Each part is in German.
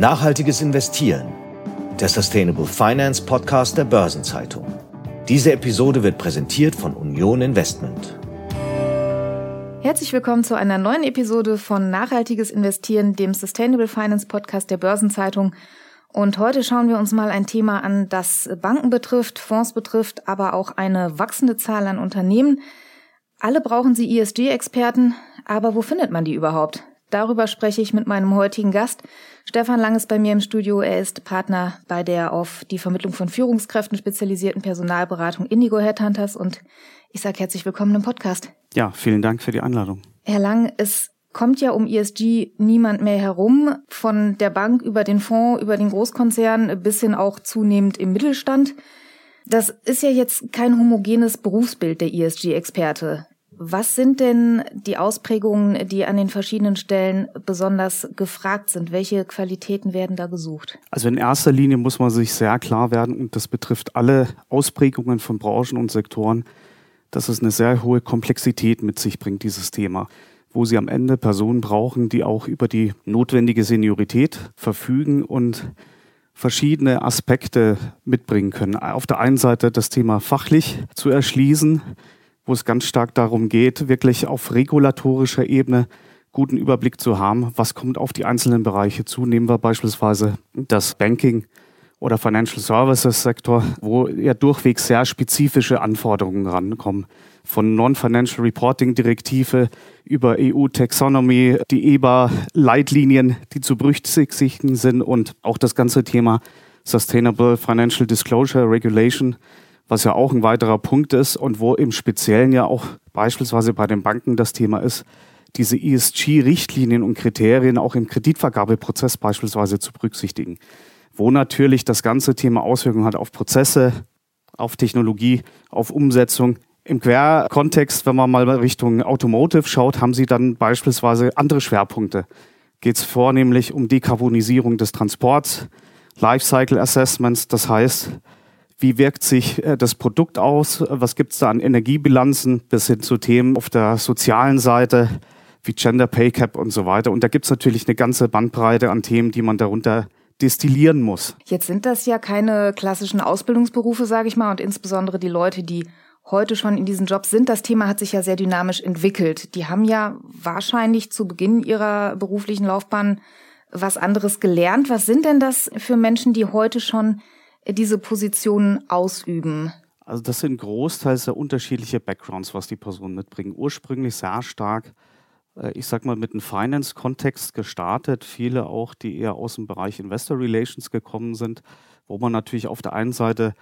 Nachhaltiges Investieren, der Sustainable Finance Podcast der Börsenzeitung. Diese Episode wird präsentiert von Union Investment. Herzlich willkommen zu einer neuen Episode von Nachhaltiges Investieren, dem Sustainable Finance Podcast der Börsenzeitung. Und heute schauen wir uns mal ein Thema an, das Banken betrifft, Fonds betrifft, aber auch eine wachsende Zahl an Unternehmen. Alle brauchen sie ESG-Experten, aber wo findet man die überhaupt? Darüber spreche ich mit meinem heutigen Gast. Stefan Lang ist bei mir im Studio. Er ist Partner bei der auf die Vermittlung von Führungskräften spezialisierten Personalberatung Indigo Headhunters und ich sage herzlich willkommen im Podcast. Ja, vielen Dank für die Einladung. Herr Lang, es kommt ja um ESG niemand mehr herum, von der Bank über den Fonds, über den Großkonzern bis hin auch zunehmend im Mittelstand. Das ist ja jetzt kein homogenes Berufsbild der ESG-Experte. Was sind denn die Ausprägungen, die an den verschiedenen Stellen besonders gefragt sind? Welche Qualitäten werden da gesucht? Also in erster Linie muss man sich sehr klar werden, und das betrifft alle Ausprägungen von Branchen und Sektoren, dass es eine sehr hohe Komplexität mit sich bringt, dieses Thema, wo sie am Ende Personen brauchen, die auch über die notwendige Seniorität verfügen und verschiedene Aspekte mitbringen können. Auf der einen Seite das Thema fachlich zu erschließen, wo es ganz stark darum geht, wirklich auf regulatorischer Ebene guten Überblick zu haben, was kommt auf die einzelnen Bereiche zu. Nehmen wir beispielsweise das Banking oder Financial Services Sektor, wo ja durchweg sehr spezifische Anforderungen rankommen. Von Non-Financial Reporting Direktive über EU Taxonomy, die EBA-Leitlinien, die zu berücksichtigen sind und auch das ganze Thema Sustainable Financial Disclosure Regulation was ja auch ein weiterer Punkt ist und wo im Speziellen ja auch beispielsweise bei den Banken das Thema ist, diese ESG-Richtlinien und Kriterien auch im Kreditvergabeprozess beispielsweise zu berücksichtigen, wo natürlich das ganze Thema Auswirkungen hat auf Prozesse, auf Technologie, auf Umsetzung. Im Querkontext, wenn man mal Richtung Automotive schaut, haben sie dann beispielsweise andere Schwerpunkte. Geht es vornehmlich um Dekarbonisierung des Transports, Lifecycle Assessments, das heißt, wie wirkt sich äh, das Produkt aus? Was gibt es da an Energiebilanzen bis hin zu Themen auf der sozialen Seite wie Gender Pay Cap und so weiter? Und da gibt es natürlich eine ganze Bandbreite an Themen, die man darunter destillieren muss. Jetzt sind das ja keine klassischen Ausbildungsberufe, sage ich mal, und insbesondere die Leute, die heute schon in diesen Jobs sind. Das Thema hat sich ja sehr dynamisch entwickelt. Die haben ja wahrscheinlich zu Beginn ihrer beruflichen Laufbahn was anderes gelernt. Was sind denn das für Menschen, die heute schon diese Position ausüben? Also das sind großteils sehr unterschiedliche Backgrounds, was die Personen mitbringen. Ursprünglich sehr stark, äh, ich sag mal, mit einem Finance-Kontext gestartet. Viele auch, die eher aus dem Bereich Investor Relations gekommen sind, wo man natürlich auf der einen Seite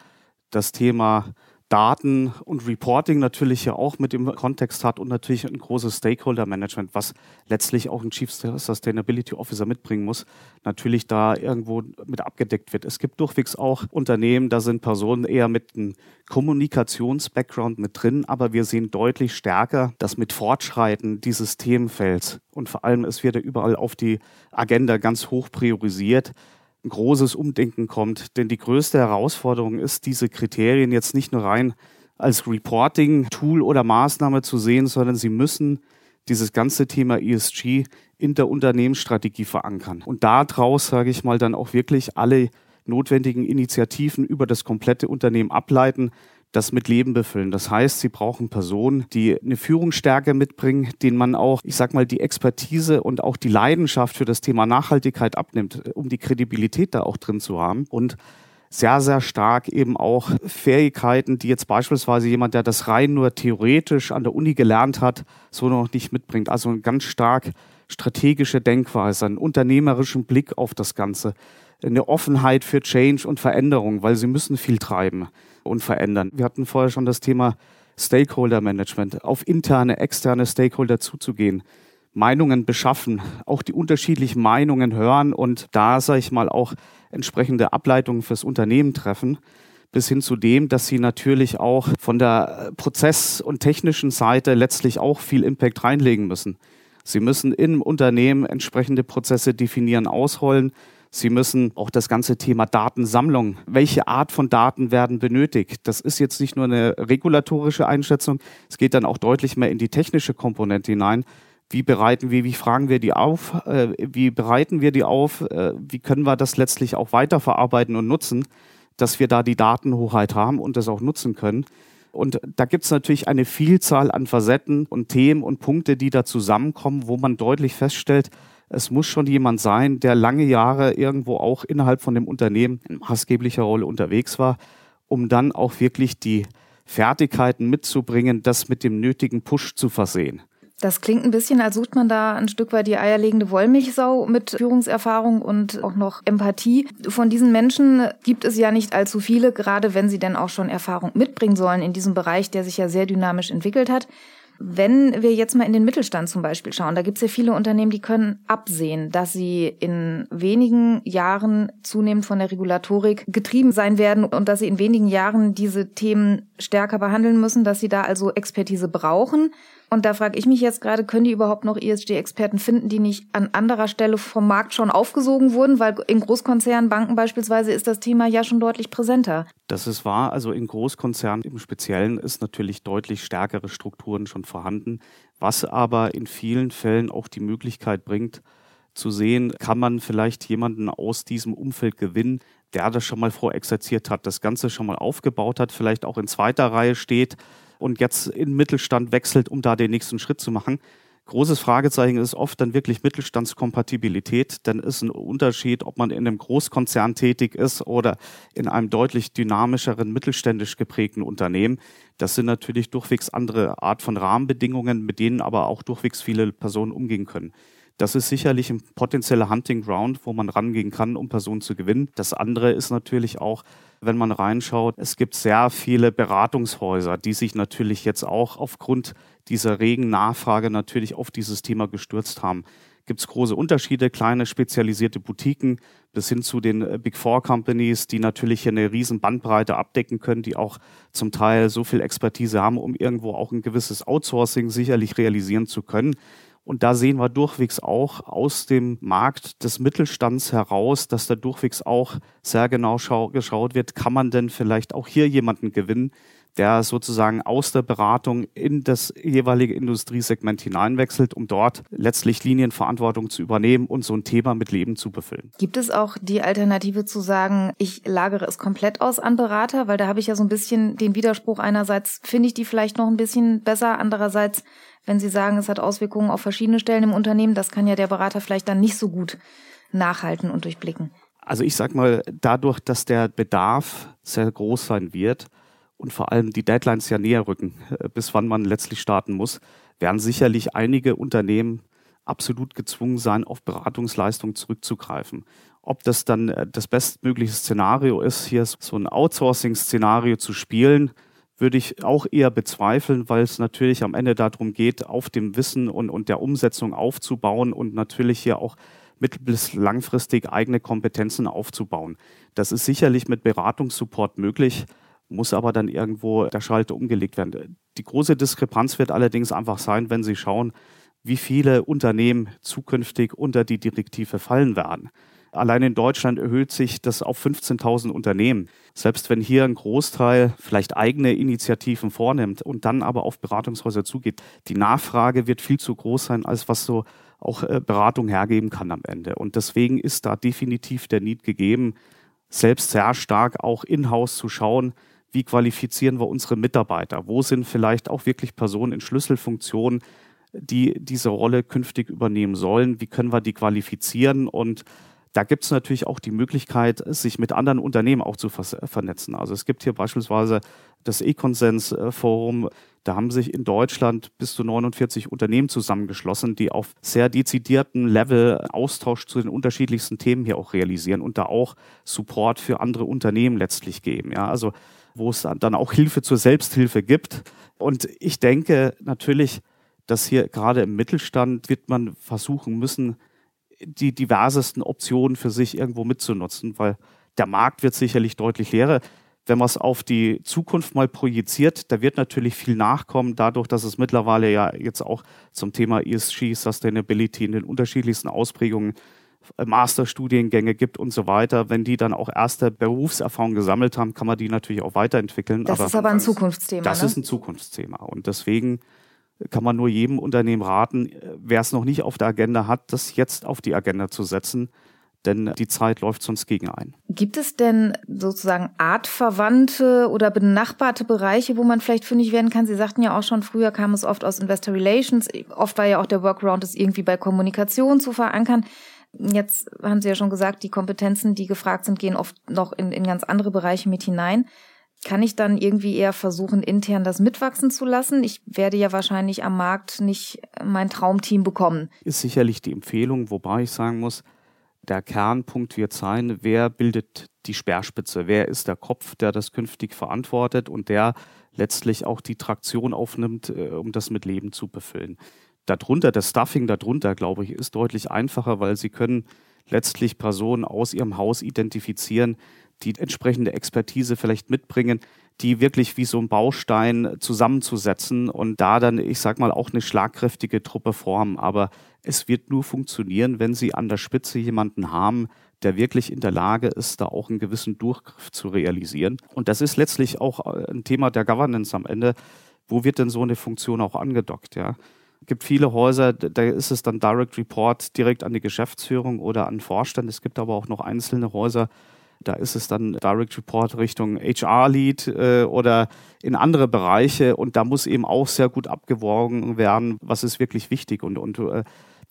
das Thema Daten und Reporting natürlich ja auch mit im Kontext hat und natürlich ein großes Stakeholder-Management, was letztlich auch ein Chief Sustainability Officer mitbringen muss, natürlich da irgendwo mit abgedeckt wird. Es gibt durchwegs auch Unternehmen, da sind Personen eher mit einem Kommunikations-Background mit drin, aber wir sehen deutlich stärker, dass mit Fortschreiten dieses Themenfelds und vor allem es wird ja überall auf die Agenda ganz hoch priorisiert, ein großes Umdenken kommt. Denn die größte Herausforderung ist, diese Kriterien jetzt nicht nur rein als Reporting-Tool oder Maßnahme zu sehen, sondern sie müssen dieses ganze Thema ESG in der Unternehmensstrategie verankern. Und daraus, sage ich mal, dann auch wirklich alle notwendigen Initiativen über das komplette Unternehmen ableiten, das mit Leben befüllen. Das heißt, sie brauchen Personen, die eine Führungsstärke mitbringen, denen man auch, ich sag mal, die Expertise und auch die Leidenschaft für das Thema Nachhaltigkeit abnimmt, um die Kredibilität da auch drin zu haben und sehr, sehr stark eben auch Fähigkeiten, die jetzt beispielsweise jemand, der das rein nur theoretisch an der Uni gelernt hat, so noch nicht mitbringt. Also ganz stark strategische Denkweise, einen unternehmerischen Blick auf das Ganze, eine Offenheit für Change und Veränderung, weil sie müssen viel treiben und verändern. Wir hatten vorher schon das Thema Stakeholder Management, auf interne, externe Stakeholder zuzugehen, Meinungen beschaffen, auch die unterschiedlichen Meinungen hören und da, sage ich mal, auch entsprechende Ableitungen fürs Unternehmen treffen, bis hin zu dem, dass sie natürlich auch von der Prozess- und technischen Seite letztlich auch viel Impact reinlegen müssen. Sie müssen im Unternehmen entsprechende Prozesse definieren, ausrollen. Sie müssen auch das ganze Thema Datensammlung, welche Art von Daten werden benötigt. Das ist jetzt nicht nur eine regulatorische Einschätzung, es geht dann auch deutlich mehr in die technische Komponente hinein. wie bereiten wir, wie fragen wir die auf, äh, wie bereiten wir die auf, äh, wie können wir das letztlich auch weiterverarbeiten und nutzen, dass wir da die Datenhoheit haben und das auch nutzen können. Und da gibt es natürlich eine Vielzahl an Facetten und Themen und Punkte, die da zusammenkommen, wo man deutlich feststellt, es muss schon jemand sein, der lange Jahre irgendwo auch innerhalb von dem Unternehmen in maßgeblicher Rolle unterwegs war, um dann auch wirklich die Fertigkeiten mitzubringen, das mit dem nötigen Push zu versehen. Das klingt ein bisschen, als sucht man da ein Stück weit die eierlegende Wollmilchsau mit Führungserfahrung und auch noch Empathie. Von diesen Menschen gibt es ja nicht allzu viele, gerade wenn sie denn auch schon Erfahrung mitbringen sollen in diesem Bereich, der sich ja sehr dynamisch entwickelt hat. Wenn wir jetzt mal in den Mittelstand zum Beispiel schauen, da gibt es ja viele Unternehmen, die können absehen, dass sie in wenigen Jahren zunehmend von der Regulatorik getrieben sein werden und dass sie in wenigen Jahren diese Themen stärker behandeln müssen, dass sie da also Expertise brauchen. Und da frage ich mich jetzt gerade, können die überhaupt noch ESG-Experten finden, die nicht an anderer Stelle vom Markt schon aufgesogen wurden? Weil in Großkonzernen, Banken beispielsweise, ist das Thema ja schon deutlich präsenter. Das ist wahr. Also in Großkonzernen im Speziellen ist natürlich deutlich stärkere Strukturen schon vorhanden, was aber in vielen Fällen auch die Möglichkeit bringt, zu sehen, kann man vielleicht jemanden aus diesem Umfeld gewinnen, der das schon mal vorexerziert hat, das Ganze schon mal aufgebaut hat, vielleicht auch in zweiter Reihe steht und jetzt in Mittelstand wechselt, um da den nächsten Schritt zu machen. Großes Fragezeichen ist oft dann wirklich Mittelstandskompatibilität. Dann ist ein Unterschied, ob man in einem Großkonzern tätig ist oder in einem deutlich dynamischeren, mittelständisch geprägten Unternehmen. Das sind natürlich durchwegs andere Art von Rahmenbedingungen, mit denen aber auch durchwegs viele Personen umgehen können. Das ist sicherlich ein potenzieller Hunting Ground, wo man rangehen kann, um Personen zu gewinnen. Das andere ist natürlich auch, wenn man reinschaut, es gibt sehr viele Beratungshäuser, die sich natürlich jetzt auch aufgrund dieser regen Nachfrage natürlich auf dieses Thema gestürzt haben. Gibt es große Unterschiede, kleine spezialisierte Boutiquen bis hin zu den äh, Big Four Companies, die natürlich eine riesen Bandbreite abdecken können, die auch zum Teil so viel Expertise haben, um irgendwo auch ein gewisses Outsourcing sicherlich realisieren zu können. Und da sehen wir durchwegs auch aus dem Markt des Mittelstands heraus, dass da durchwegs auch sehr genau geschaut wird, kann man denn vielleicht auch hier jemanden gewinnen, der sozusagen aus der Beratung in das jeweilige Industriesegment hineinwechselt, um dort letztlich Linienverantwortung zu übernehmen und so ein Thema mit Leben zu befüllen. Gibt es auch die Alternative zu sagen, ich lagere es komplett aus an Berater, weil da habe ich ja so ein bisschen den Widerspruch einerseits, finde ich die vielleicht noch ein bisschen besser, andererseits wenn Sie sagen, es hat Auswirkungen auf verschiedene Stellen im Unternehmen, das kann ja der Berater vielleicht dann nicht so gut nachhalten und durchblicken. Also ich sage mal, dadurch, dass der Bedarf sehr groß sein wird und vor allem die Deadlines ja näher rücken, äh, bis wann man letztlich starten muss, werden sicherlich einige Unternehmen absolut gezwungen sein, auf Beratungsleistungen zurückzugreifen. Ob das dann äh, das bestmögliche Szenario ist, hier so ein Outsourcing-Szenario zu spielen, würde ich auch eher bezweifeln, weil es natürlich am Ende darum geht, auf dem Wissen und, und der Umsetzung aufzubauen und natürlich hier auch mittel- bis langfristig eigene Kompetenzen aufzubauen. Das ist sicherlich mit Beratungssupport möglich, muss aber dann irgendwo der Schalter umgelegt werden. Die große Diskrepanz wird allerdings einfach sein, wenn Sie schauen, wie viele Unternehmen zukünftig unter die Direktive fallen werden. Allein in Deutschland erhöht sich das auf 15.000 Unternehmen. Selbst wenn hier ein Großteil vielleicht eigene Initiativen vornimmt und dann aber auf Beratungshäuser zugeht, die Nachfrage wird viel zu groß sein, als was so auch äh, Beratung hergeben kann am Ende. Und deswegen ist da definitiv der Need gegeben, selbst sehr stark auch in-house zu schauen, wie qualifizieren wir unsere Mitarbeiter? Wo sind vielleicht auch wirklich Personen in Schlüsselfunktionen, die diese Rolle künftig übernehmen sollen? Wie können wir die qualifizieren? Und da gibt es natürlich auch die Möglichkeit, sich mit anderen Unternehmen auch zu vernetzen. Also es gibt hier beispielsweise das E-Konsens-Forum. Da haben sich in Deutschland bis zu 49 Unternehmen zusammengeschlossen, die auf sehr dezidierten Level Austausch zu den unterschiedlichsten Themen hier auch realisieren und da auch Support für andere Unternehmen letztlich geben. Ja, also wo es dann auch Hilfe zur Selbsthilfe gibt. Und ich denke natürlich, dass hier gerade im Mittelstand wird man versuchen müssen, die diversesten Optionen für sich irgendwo mitzunutzen, weil der Markt wird sicherlich deutlich leerer. Wenn man es auf die Zukunft mal projiziert, da wird natürlich viel nachkommen, dadurch, dass es mittlerweile ja jetzt auch zum Thema ESG, Sustainability in den unterschiedlichsten Ausprägungen Masterstudiengänge gibt und so weiter. Wenn die dann auch erste Berufserfahrung gesammelt haben, kann man die natürlich auch weiterentwickeln. Das aber ist aber ein Zukunftsthema. Das ne? ist ein Zukunftsthema. Und deswegen kann man nur jedem Unternehmen raten, wer es noch nicht auf der Agenda hat, das jetzt auf die Agenda zu setzen denn die Zeit läuft sonst gegen ein. Gibt es denn sozusagen artverwandte oder benachbarte Bereiche, wo man vielleicht fündig werden kann? Sie sagten ja auch schon, früher kam es oft aus Investor Relations. Oft war ja auch der Workaround, es irgendwie bei Kommunikation zu verankern. Jetzt haben Sie ja schon gesagt, die Kompetenzen, die gefragt sind, gehen oft noch in, in ganz andere Bereiche mit hinein. Kann ich dann irgendwie eher versuchen, intern das mitwachsen zu lassen? Ich werde ja wahrscheinlich am Markt nicht mein Traumteam bekommen. Ist sicherlich die Empfehlung, wobei ich sagen muss, der Kernpunkt wird sein, wer bildet die Speerspitze, wer ist der Kopf, der das künftig verantwortet und der letztlich auch die Traktion aufnimmt, äh, um das mit Leben zu befüllen. Darunter, das Stuffing darunter, glaube ich, ist deutlich einfacher, weil sie können letztlich Personen aus ihrem Haus identifizieren, die entsprechende Expertise vielleicht mitbringen, die wirklich wie so ein Baustein zusammenzusetzen und da dann, ich sag mal, auch eine schlagkräftige Truppe formen. Aber es wird nur funktionieren, wenn Sie an der Spitze jemanden haben, der wirklich in der Lage ist, da auch einen gewissen Durchgriff zu realisieren. Und das ist letztlich auch äh, ein Thema der Governance am Ende. Wo wird denn so eine Funktion auch angedockt? Ja? Es gibt viele Häuser, da ist es dann Direct Report direkt an die Geschäftsführung oder an Vorstand. Es gibt aber auch noch einzelne Häuser, da ist es dann Direct Report Richtung HR-Lead äh, oder in andere Bereiche. Und da muss eben auch sehr gut abgewogen werden, was ist wirklich wichtig. Und, und äh,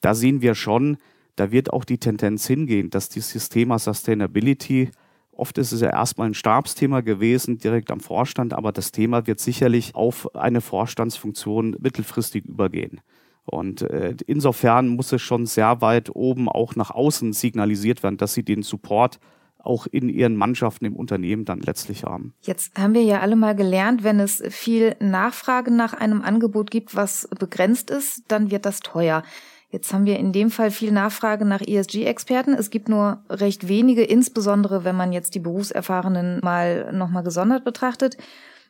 da sehen wir schon, da wird auch die Tendenz hingehen, dass dieses Thema Sustainability Oft ist es ja erstmal ein Stabsthema gewesen, direkt am Vorstand, aber das Thema wird sicherlich auf eine Vorstandsfunktion mittelfristig übergehen. Und äh, insofern muss es schon sehr weit oben auch nach außen signalisiert werden, dass sie den Support auch in ihren Mannschaften im Unternehmen dann letztlich haben. Jetzt haben wir ja alle mal gelernt, wenn es viel Nachfrage nach einem Angebot gibt, was begrenzt ist, dann wird das teuer. Jetzt haben wir in dem Fall viel Nachfrage nach ESG-Experten. Es gibt nur recht wenige, insbesondere wenn man jetzt die Berufserfahrenen mal nochmal gesondert betrachtet.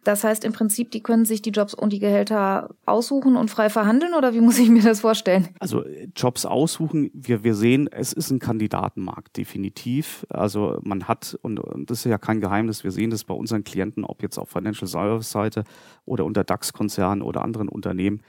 Das heißt im Prinzip, die können sich die Jobs und die Gehälter aussuchen und frei verhandeln oder wie muss ich mir das vorstellen? Also Jobs aussuchen, wir, wir sehen, es ist ein Kandidatenmarkt, definitiv. Also man hat, und, und das ist ja kein Geheimnis, wir sehen das bei unseren Klienten, ob jetzt auf Financial Service Seite oder unter DAX-Konzernen oder anderen Unternehmen,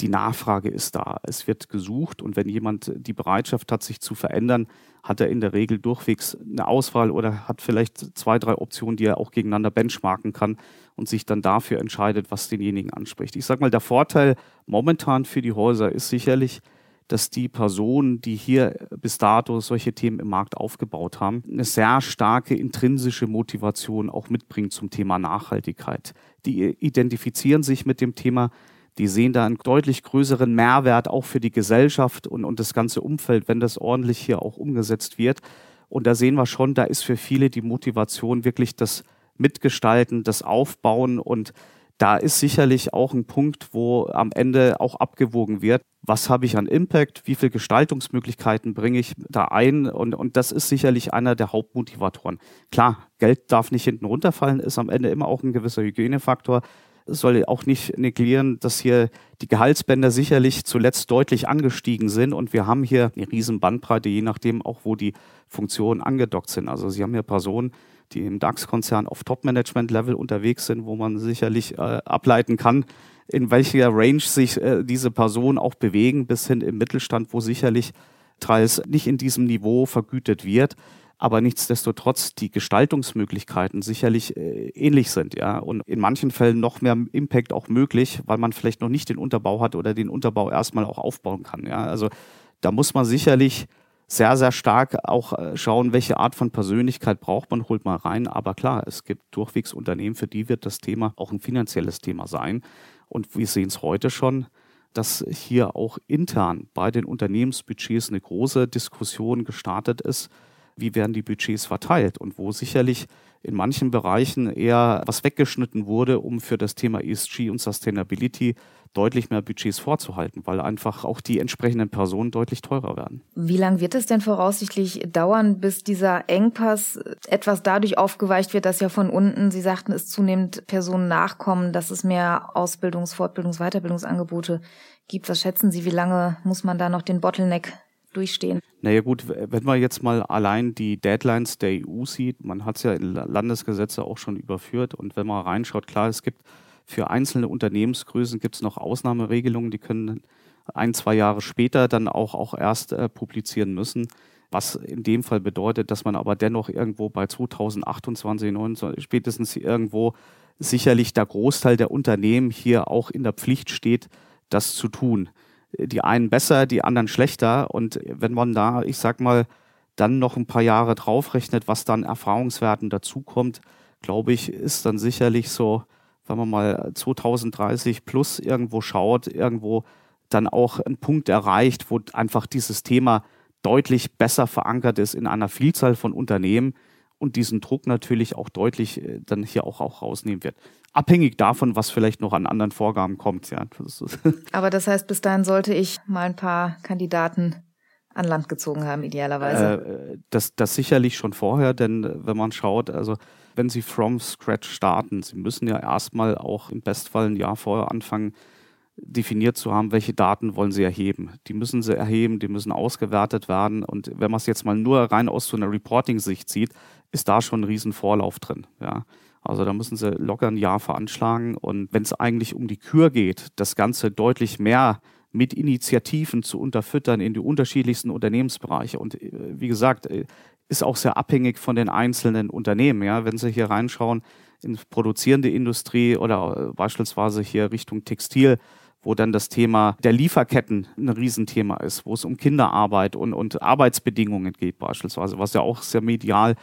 die Nachfrage ist da. Es wird gesucht und wenn jemand die Bereitschaft hat, sich zu verändern, hat er in der Regel durchwegs eine Auswahl oder hat vielleicht zwei, drei Optionen, die er auch gegeneinander benchmarken kann und sich dann dafür entscheidet, was denjenigen anspricht. Ich sage mal, der Vorteil momentan für die Häuser ist sicherlich, dass die Personen, die hier bis dato solche Themen im Markt aufgebaut haben, eine sehr starke intrinsische Motivation auch mitbringen zum Thema Nachhaltigkeit. Die identifizieren sich mit dem Thema, die sehen da einen deutlich größeren Mehrwert auch für die Gesellschaft und, und das ganze Umfeld, wenn das ordentlich hier auch umgesetzt wird. Und da sehen wir schon, da ist für viele die Motivation wirklich das Mitgestalten, das Aufbauen. Und da ist sicherlich auch ein Punkt, wo am Ende auch abgewogen wird, was habe ich an Impact, wie viele Gestaltungsmöglichkeiten bringe ich da ein? Und, und das ist sicherlich einer der Hauptmotivatoren. Klar, Geld darf nicht hinten runterfallen, ist am Ende immer auch ein gewisser Hygienefaktor, soll auch nicht neglieren, dass hier die Gehaltsbänder sicherlich zuletzt deutlich angestiegen sind und wir haben hier eine riesen Bandbreite, je nachdem auch, wo die Funktionen angedockt sind. Also Sie haben hier Personen, die im DAX-Konzern auf Top-Management-Level unterwegs sind, wo man sicherlich äh, ableiten kann, in welcher Range sich äh, diese Personen auch bewegen, bis hin im Mittelstand, wo sicherlich teils nicht in diesem Niveau vergütet wird aber nichtsdestotrotz die Gestaltungsmöglichkeiten sicherlich äh, ähnlich sind, ja, und in manchen Fällen noch mehr Impact auch möglich, weil man vielleicht noch nicht den Unterbau hat oder den Unterbau erstmal auch aufbauen kann, ja. Also da muss man sicherlich sehr, sehr stark auch äh, schauen, welche Art von Persönlichkeit braucht man, holt man rein. Aber klar, es gibt durchwegs Unternehmen, für die wird das Thema auch ein finanzielles Thema sein. Und wir sehen es heute schon, dass hier auch intern bei den Unternehmensbudgets eine große Diskussion gestartet ist, wie werden die Budgets verteilt und wo sicherlich in manchen Bereichen eher was weggeschnitten wurde, um für das Thema ESG und Sustainability deutlich mehr Budgets vorzuhalten, weil einfach auch die entsprechenden Personen deutlich teurer werden. Wie lange wird es denn voraussichtlich dauern, bis dieser Engpass etwas dadurch aufgeweicht wird, dass ja von unten, Sie sagten, es zunehmend Personen nachkommen, dass es mehr Ausbildungs-, Fortbildungs-, Weiterbildungsangebote gibt? Was schätzen Sie, wie lange muss man da noch den Bottleneck durchstehen. Naja gut, wenn man jetzt mal allein die Deadlines der EU sieht, man hat es ja in Landesgesetze auch schon überführt und wenn man reinschaut, klar, es gibt Für einzelne Unternehmensgrößen gibt es noch Ausnahmeregelungen, die können ein, zwei Jahre später dann auch, auch erst äh, publizieren müssen. Was in dem Fall bedeutet, dass man aber dennoch irgendwo bei 2028, 2029 spätestens irgendwo sicherlich der Großteil der Unternehmen hier auch in der Pflicht steht, das zu tun. Die einen besser, die anderen schlechter. Und wenn man da, ich sag mal, dann noch ein paar Jahre draufrechnet, was dann Erfahrungswerten dazukommt, glaube ich, ist dann sicherlich so, wenn man mal 2030 plus irgendwo schaut, irgendwo dann auch ein Punkt erreicht, wo einfach dieses Thema deutlich besser verankert ist in einer Vielzahl von Unternehmen und diesen Druck natürlich auch deutlich äh, dann hier auch, auch rausnehmen wird. Abhängig davon, was vielleicht noch an anderen Vorgaben kommt. Ja. Aber das heißt, bis dahin sollte ich mal ein paar Kandidaten an Land gezogen haben, idealerweise. Äh, das, das sicherlich schon vorher, denn äh, wenn man schaut, also wenn Sie from scratch starten, Sie müssen ja erstmal auch im Bestfall ein Jahr vorher anfangen, definiert zu haben, welche Daten wollen Sie erheben. Die müssen Sie erheben, die müssen ausgewertet werden. Und wenn man es jetzt mal nur rein aus so einer Reporting-Sicht sieht, ist da schon ein riesen Vorlauf drin. Ja. Also da müssen Sie locker ein Jahr veranschlagen. Und wenn es eigentlich um die Kür geht, das Ganze deutlich mehr mit Initiativen zu unterfüttern in die unterschiedlichsten Unternehmensbereiche. Und äh, wie gesagt, äh, ist auch sehr abhängig von den einzelnen Unternehmen. Ja, wenn Sie hier reinschauen in produzierende Industrie oder äh, beispielsweise hier Richtung Textil, wo dann das Thema der Lieferketten ein Riesenthema ist, wo es um Kinderarbeit und, und Arbeitsbedingungen geht beispielsweise, was ja auch sehr medial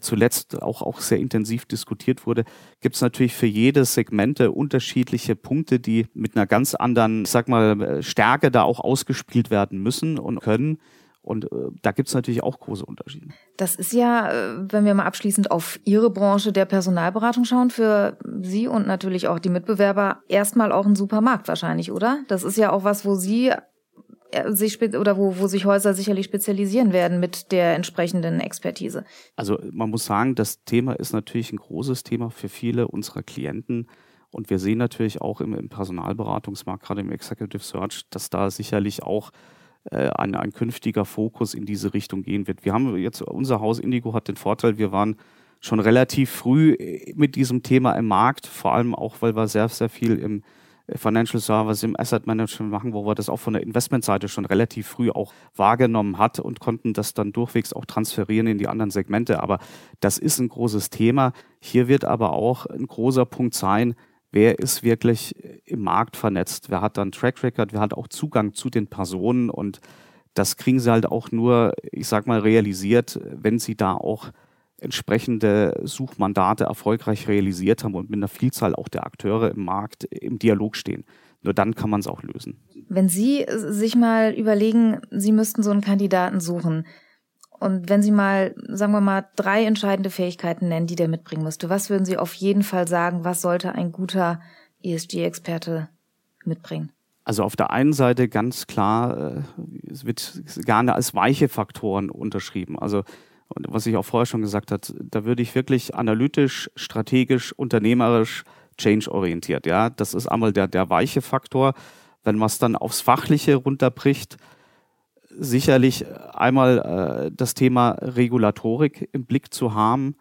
zuletzt auch, auch sehr intensiv diskutiert wurde, gibt es natürlich für jede Segmente unterschiedliche Punkte, die mit einer ganz anderen, ich sag mal, äh, Stärke da auch ausgespielt werden müssen und können. Und äh, da gibt es natürlich auch große Unterschiede. Das ist ja, äh, wenn wir mal abschließend auf Ihre Branche der Personalberatung schauen, für Sie und natürlich auch die Mitbewerber erstmal auch ein Supermarkt wahrscheinlich, oder? Das ist ja auch was, wo Sie äh, sich oder wo, wo sich Häuser sicherlich spezialisieren werden mit der entsprechenden Expertise. Also man muss sagen, das Thema ist natürlich ein großes Thema für viele unserer Klienten. Und wir sehen natürlich auch im, im Personalberatungsmarkt, gerade im Executive Search, dass da sicherlich auch äh, ein, ein künftiger Fokus in diese Richtung gehen wird. Wir haben jetzt, unser Haus Indigo hat den Vorteil, wir waren schon relativ früh äh, mit diesem Thema im Markt, vor allem auch, weil wir sehr, sehr viel im äh, Financial Service, im Asset Management machen, wo wir das auch von der Investmentseite schon relativ früh auch wahrgenommen hat und konnten das dann durchwegs auch transferieren in die anderen Segmente. Aber das ist ein großes Thema. Hier wird aber auch ein großer Punkt sein, wer ist wirklich im Markt vernetzt, wer hat dann Track Record, wer hat auch Zugang zu den Personen und das kriegen sie halt auch nur, ich sag mal, realisiert, wenn sie da auch entsprechende Suchmandate erfolgreich realisiert haben und mit einer Vielzahl auch der Akteure im Markt im Dialog stehen. Nur dann kann man es auch lösen. Wenn Sie sich mal überlegen, Sie müssten so einen Kandidaten suchen, und wenn Sie mal, sagen wir mal, drei entscheidende Fähigkeiten nennen, die der mitbringen müsste, was würden Sie auf jeden Fall sagen, was sollte ein guter ESG-Experte mitbringen? Also auf der einen Seite ganz klar, äh, es wird gerne als weiche Faktoren unterschrieben. Also was ich auch vorher schon gesagt habe, da würde ich wirklich analytisch, strategisch, unternehmerisch, change-orientiert. Ja, das ist einmal der, der weiche Faktor. Wenn man es dann aufs Fachliche runterbricht, sicherlich einmal äh, das Thema Regulatorik im Blick zu haben,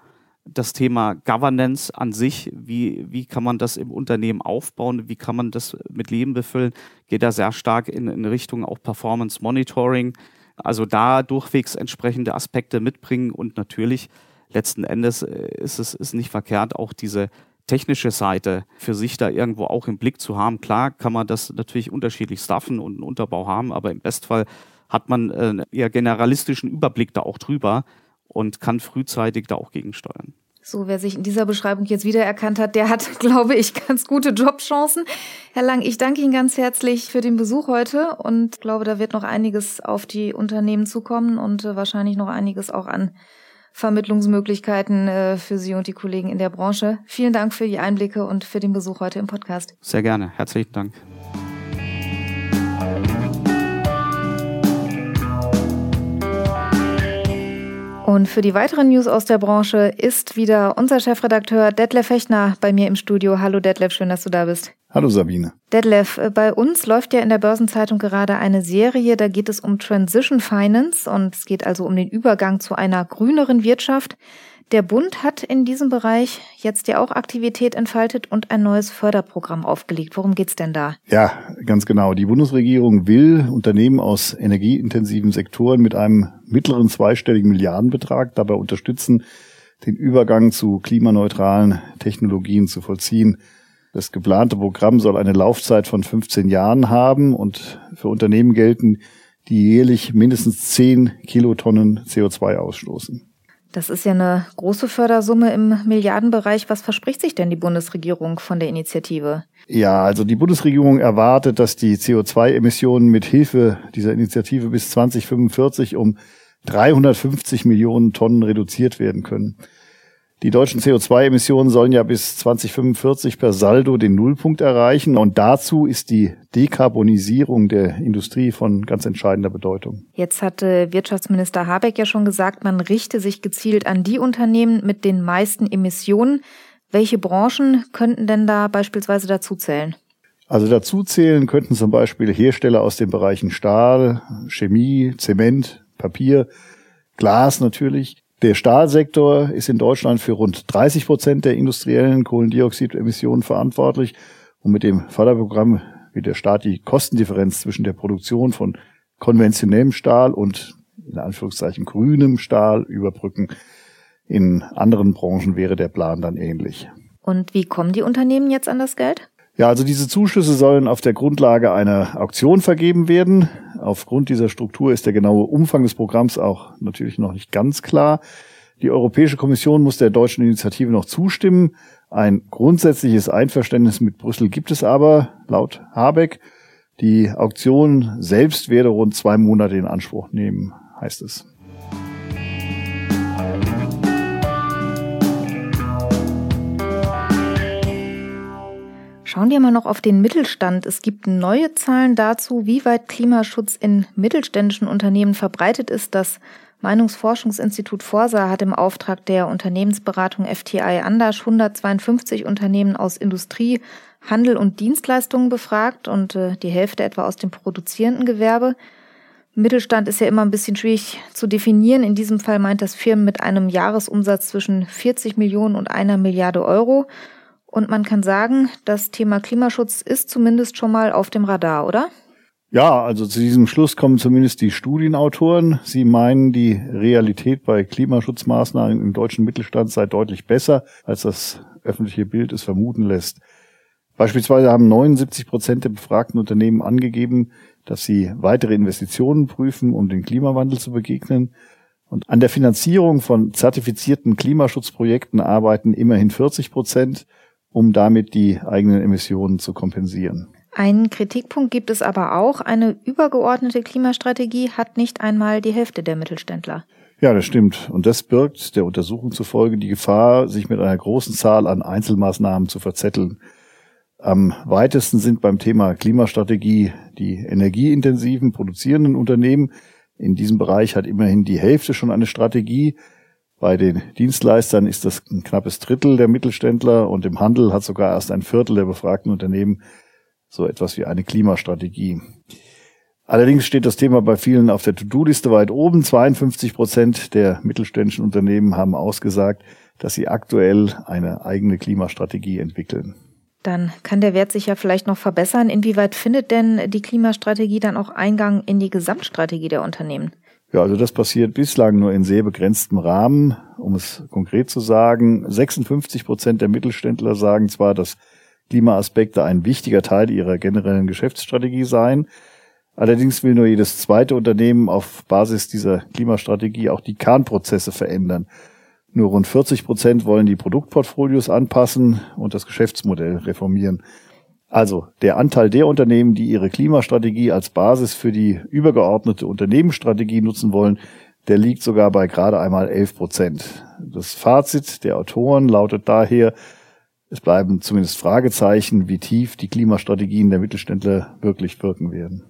das Thema Governance an sich, wie, wie kann man das im Unternehmen aufbauen, wie kann man das mit Leben befüllen, geht da sehr stark in, in Richtung auch Performance Monitoring. Also da durchwegs entsprechende Aspekte mitbringen und natürlich letzten Endes äh, ist es ist nicht verkehrt, auch diese technische Seite für sich da irgendwo auch im Blick zu haben. Klar kann man das natürlich unterschiedlich staffen und einen Unterbau haben, aber im Bestfall hat man einen äh, eher generalistischen Überblick da auch drüber und kann frühzeitig da auch gegensteuern. So, wer sich in dieser Beschreibung jetzt wiedererkannt hat, der hat, glaube ich, ganz gute Jobchancen. Herr Lang, ich danke Ihnen ganz herzlich für den Besuch heute und glaube, da wird noch einiges auf die Unternehmen zukommen und äh, wahrscheinlich noch einiges auch an Vermittlungsmöglichkeiten äh, für Sie und die Kollegen in der Branche. Vielen Dank für die Einblicke und für den Besuch heute im Podcast. Sehr gerne. Herzlichen Dank. Und für die weiteren News aus der Branche ist wieder unser Chefredakteur Detlef Fechner bei mir im Studio. Hallo Detlef, schön, dass du da bist. Hallo Sabine. Detlef, äh, bei uns läuft ja in der Börsenzeitung gerade eine Serie, da geht es um Transition Finance und es geht also um den Übergang zu einer grüneren Wirtschaft. Der Bund hat in diesem Bereich jetzt ja auch Aktivität entfaltet und ein neues Förderprogramm aufgelegt. Worum geht's denn da? Ja, ganz genau. Die Bundesregierung will Unternehmen aus energieintensiven Sektoren mit einem mittleren zweistelligen Milliardenbetrag dabei unterstützen, den Übergang zu klimaneutralen Technologien zu vollziehen. Das geplante Programm soll eine Laufzeit von 15 Jahren haben und für Unternehmen gelten, die jährlich mindestens 10 Kilotonnen CO2 ausstoßen. Das ist ja eine große Fördersumme im Milliardenbereich. Was verspricht sich denn die Bundesregierung von der Initiative? Ja, also die Bundesregierung erwartet, dass die CO2-Emissionen mit Hilfe dieser Initiative bis 2045 um 350 Millionen Tonnen reduziert werden können. Die deutschen CO2-Emissionen sollen ja bis 2045 per Saldo den Nullpunkt erreichen und dazu ist die Dekarbonisierung der Industrie von ganz entscheidender Bedeutung. Jetzt hatte Wirtschaftsminister Habeck ja schon gesagt, man richte sich gezielt an die Unternehmen mit den meisten Emissionen. Welche Branchen könnten denn da beispielsweise dazu zählen? Also dazu zählen könnten zum Beispiel Hersteller aus den Bereichen Stahl, Chemie, Zement, Papier, Glas natürlich, der Stahlsektor ist in Deutschland für rund 30 Prozent der industriellen Kohlendioxidemissionen verantwortlich. Und mit dem Förderprogramm wird der Staat die Kostendifferenz zwischen der Produktion von konventionellem Stahl und in Anführungszeichen grünem Stahl überbrücken. In anderen Branchen wäre der Plan dann ähnlich. Und wie kommen die Unternehmen jetzt an das Geld? Ja, also diese Zuschüsse sollen auf der Grundlage einer Auktion vergeben werden. Aufgrund dieser Struktur ist der genaue Umfang des Programms auch natürlich noch nicht ganz klar. Die Europäische Kommission muss der deutschen Initiative noch zustimmen. Ein grundsätzliches Einverständnis mit Brüssel gibt es aber, laut Habeck. Die Auktion selbst werde rund zwei Monate in Anspruch nehmen, heißt es. Schauen wir mal noch auf den Mittelstand. Es gibt neue Zahlen dazu, wie weit Klimaschutz in mittelständischen Unternehmen verbreitet ist. Das Meinungsforschungsinstitut Forsa hat im Auftrag der Unternehmensberatung FTI Andasch 152 Unternehmen aus Industrie, Handel und Dienstleistungen befragt und äh, die Hälfte etwa aus dem produzierenden Gewerbe. Mittelstand ist ja immer ein bisschen schwierig zu definieren. In diesem Fall meint das Firmen mit einem Jahresumsatz zwischen 40 Millionen und einer Milliarde Euro. Und man kann sagen, das Thema Klimaschutz ist zumindest schon mal auf dem Radar, oder? Ja, also zu diesem Schluss kommen zumindest die Studienautoren. Sie meinen, die Realität bei Klimaschutzmaßnahmen im deutschen Mittelstand sei deutlich besser, als das öffentliche Bild es vermuten lässt. Beispielsweise haben 79 Prozent der befragten Unternehmen angegeben, dass sie weitere Investitionen prüfen, um dem Klimawandel zu begegnen. Und an der Finanzierung von zertifizierten Klimaschutzprojekten arbeiten immerhin 40 Prozent um damit die eigenen Emissionen zu kompensieren. Einen Kritikpunkt gibt es aber auch. Eine übergeordnete Klimastrategie hat nicht einmal die Hälfte der Mittelständler. Ja, das stimmt. Und das birgt der Untersuchung zufolge die Gefahr, sich mit einer großen Zahl an Einzelmaßnahmen zu verzetteln. Am weitesten sind beim Thema Klimastrategie die energieintensiven produzierenden Unternehmen. In diesem Bereich hat immerhin die Hälfte schon eine Strategie. Bei den Dienstleistern ist das ein knappes Drittel der Mittelständler und im Handel hat sogar erst ein Viertel der befragten Unternehmen so etwas wie eine Klimastrategie. Allerdings steht das Thema bei vielen auf der To-Do-Liste weit oben. 52 Prozent der mittelständischen Unternehmen haben ausgesagt, dass sie aktuell eine eigene Klimastrategie entwickeln. Dann kann der Wert sich ja vielleicht noch verbessern. Inwieweit findet denn die Klimastrategie dann auch Eingang in die Gesamtstrategie der Unternehmen? Ja, also das passiert bislang nur in sehr begrenztem Rahmen. Um es konkret zu sagen, 56 Prozent der Mittelständler sagen zwar, dass Klimaaspekte ein wichtiger Teil ihrer generellen Geschäftsstrategie seien. Allerdings will nur jedes zweite Unternehmen auf Basis dieser Klimastrategie auch die Kernprozesse verändern. Nur rund 40 Prozent wollen die Produktportfolios anpassen und das Geschäftsmodell reformieren. Also der Anteil der Unternehmen, die ihre Klimastrategie als Basis für die übergeordnete Unternehmensstrategie nutzen wollen, der liegt sogar bei gerade einmal 11 Prozent. Das Fazit der Autoren lautet daher, es bleiben zumindest Fragezeichen, wie tief die Klimastrategien der Mittelständler wirklich wirken werden.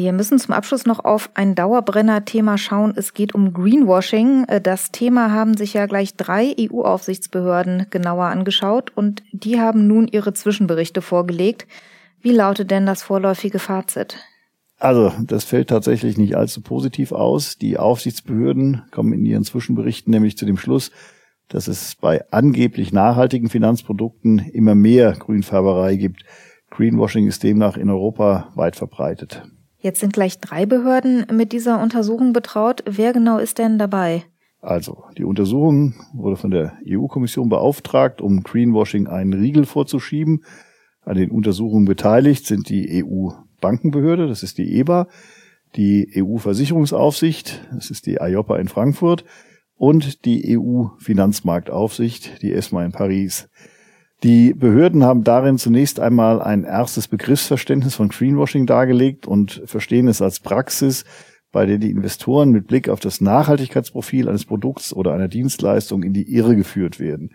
Wir müssen zum Abschluss noch auf ein Dauerbrenner-Thema schauen. Es geht um Greenwashing. Das Thema haben sich ja gleich drei EU-Aufsichtsbehörden genauer angeschaut und die haben nun ihre Zwischenberichte vorgelegt. Wie lautet denn das vorläufige Fazit? Also, das fällt tatsächlich nicht allzu positiv aus. Die Aufsichtsbehörden kommen in ihren Zwischenberichten nämlich zu dem Schluss, dass es bei angeblich nachhaltigen Finanzprodukten immer mehr Grünfärberei gibt. Greenwashing ist demnach in Europa weit verbreitet. Jetzt sind gleich drei Behörden mit dieser Untersuchung betraut. Wer genau ist denn dabei? Also, die Untersuchung wurde von der EU-Kommission beauftragt, um Greenwashing einen Riegel vorzuschieben. An den Untersuchungen beteiligt sind die EU-Bankenbehörde, das ist die EBA, die EU-Versicherungsaufsicht, das ist die IOPA in Frankfurt, und die EU-Finanzmarktaufsicht, die ESMA in Paris. Die Behörden haben darin zunächst einmal ein erstes Begriffsverständnis von Greenwashing dargelegt und verstehen es als Praxis, bei der die Investoren mit Blick auf das Nachhaltigkeitsprofil eines Produkts oder einer Dienstleistung in die Irre geführt werden.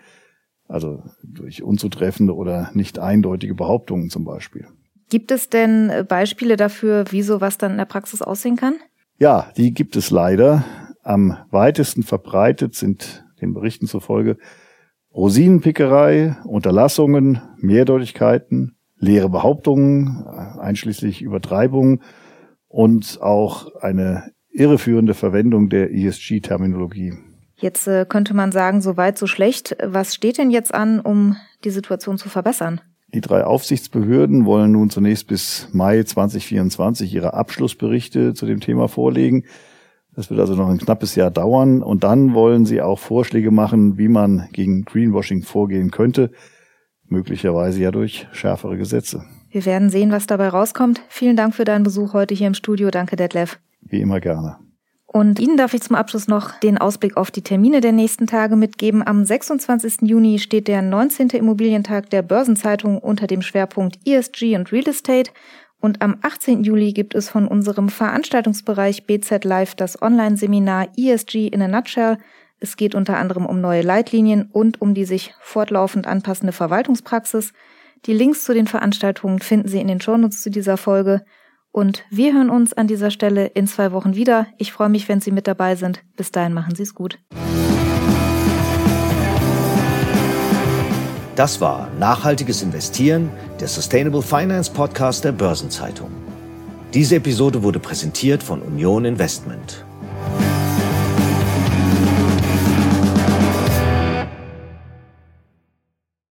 Also durch unzutreffende oder nicht eindeutige Behauptungen zum Beispiel. Gibt es denn Beispiele dafür, wie sowas dann in der Praxis aussehen kann? Ja, die gibt es leider. Am weitesten verbreitet sind den Berichten zufolge Rosinenpickerei, Unterlassungen, Mehrdeutigkeiten, leere Behauptungen, einschließlich Übertreibungen und auch eine irreführende Verwendung der ESG-Terminologie. Jetzt äh, könnte man sagen, so weit, so schlecht. Was steht denn jetzt an, um die Situation zu verbessern? Die drei Aufsichtsbehörden wollen nun zunächst bis Mai 2024 ihre Abschlussberichte zu dem Thema vorlegen. Das wird also noch ein knappes Jahr dauern. Und dann wollen sie auch Vorschläge machen, wie man gegen Greenwashing vorgehen könnte. Möglicherweise ja durch schärfere Gesetze. Wir werden sehen, was dabei rauskommt. Vielen Dank für deinen Besuch heute hier im Studio. Danke, Detlef. Wie immer gerne. Und Ihnen darf ich zum Abschluss noch den Ausblick auf die Termine der nächsten Tage mitgeben. Am 26. Juni steht der 19. Immobilientag der Börsenzeitung unter dem Schwerpunkt ESG und Real Estate. Und am 18. Juli gibt es von unserem Veranstaltungsbereich BZ Live das Online-Seminar ESG in a Nutshell. Es geht unter anderem um neue Leitlinien und um die sich fortlaufend anpassende Verwaltungspraxis. Die Links zu den Veranstaltungen finden Sie in den Shownotes zu dieser Folge. Und wir hören uns an dieser Stelle in zwei Wochen wieder. Ich freue mich, wenn Sie mit dabei sind. Bis dahin machen Sie es gut. Das war Nachhaltiges Investieren, der Sustainable Finance Podcast der Börsenzeitung. Diese Episode wurde präsentiert von Union Investment.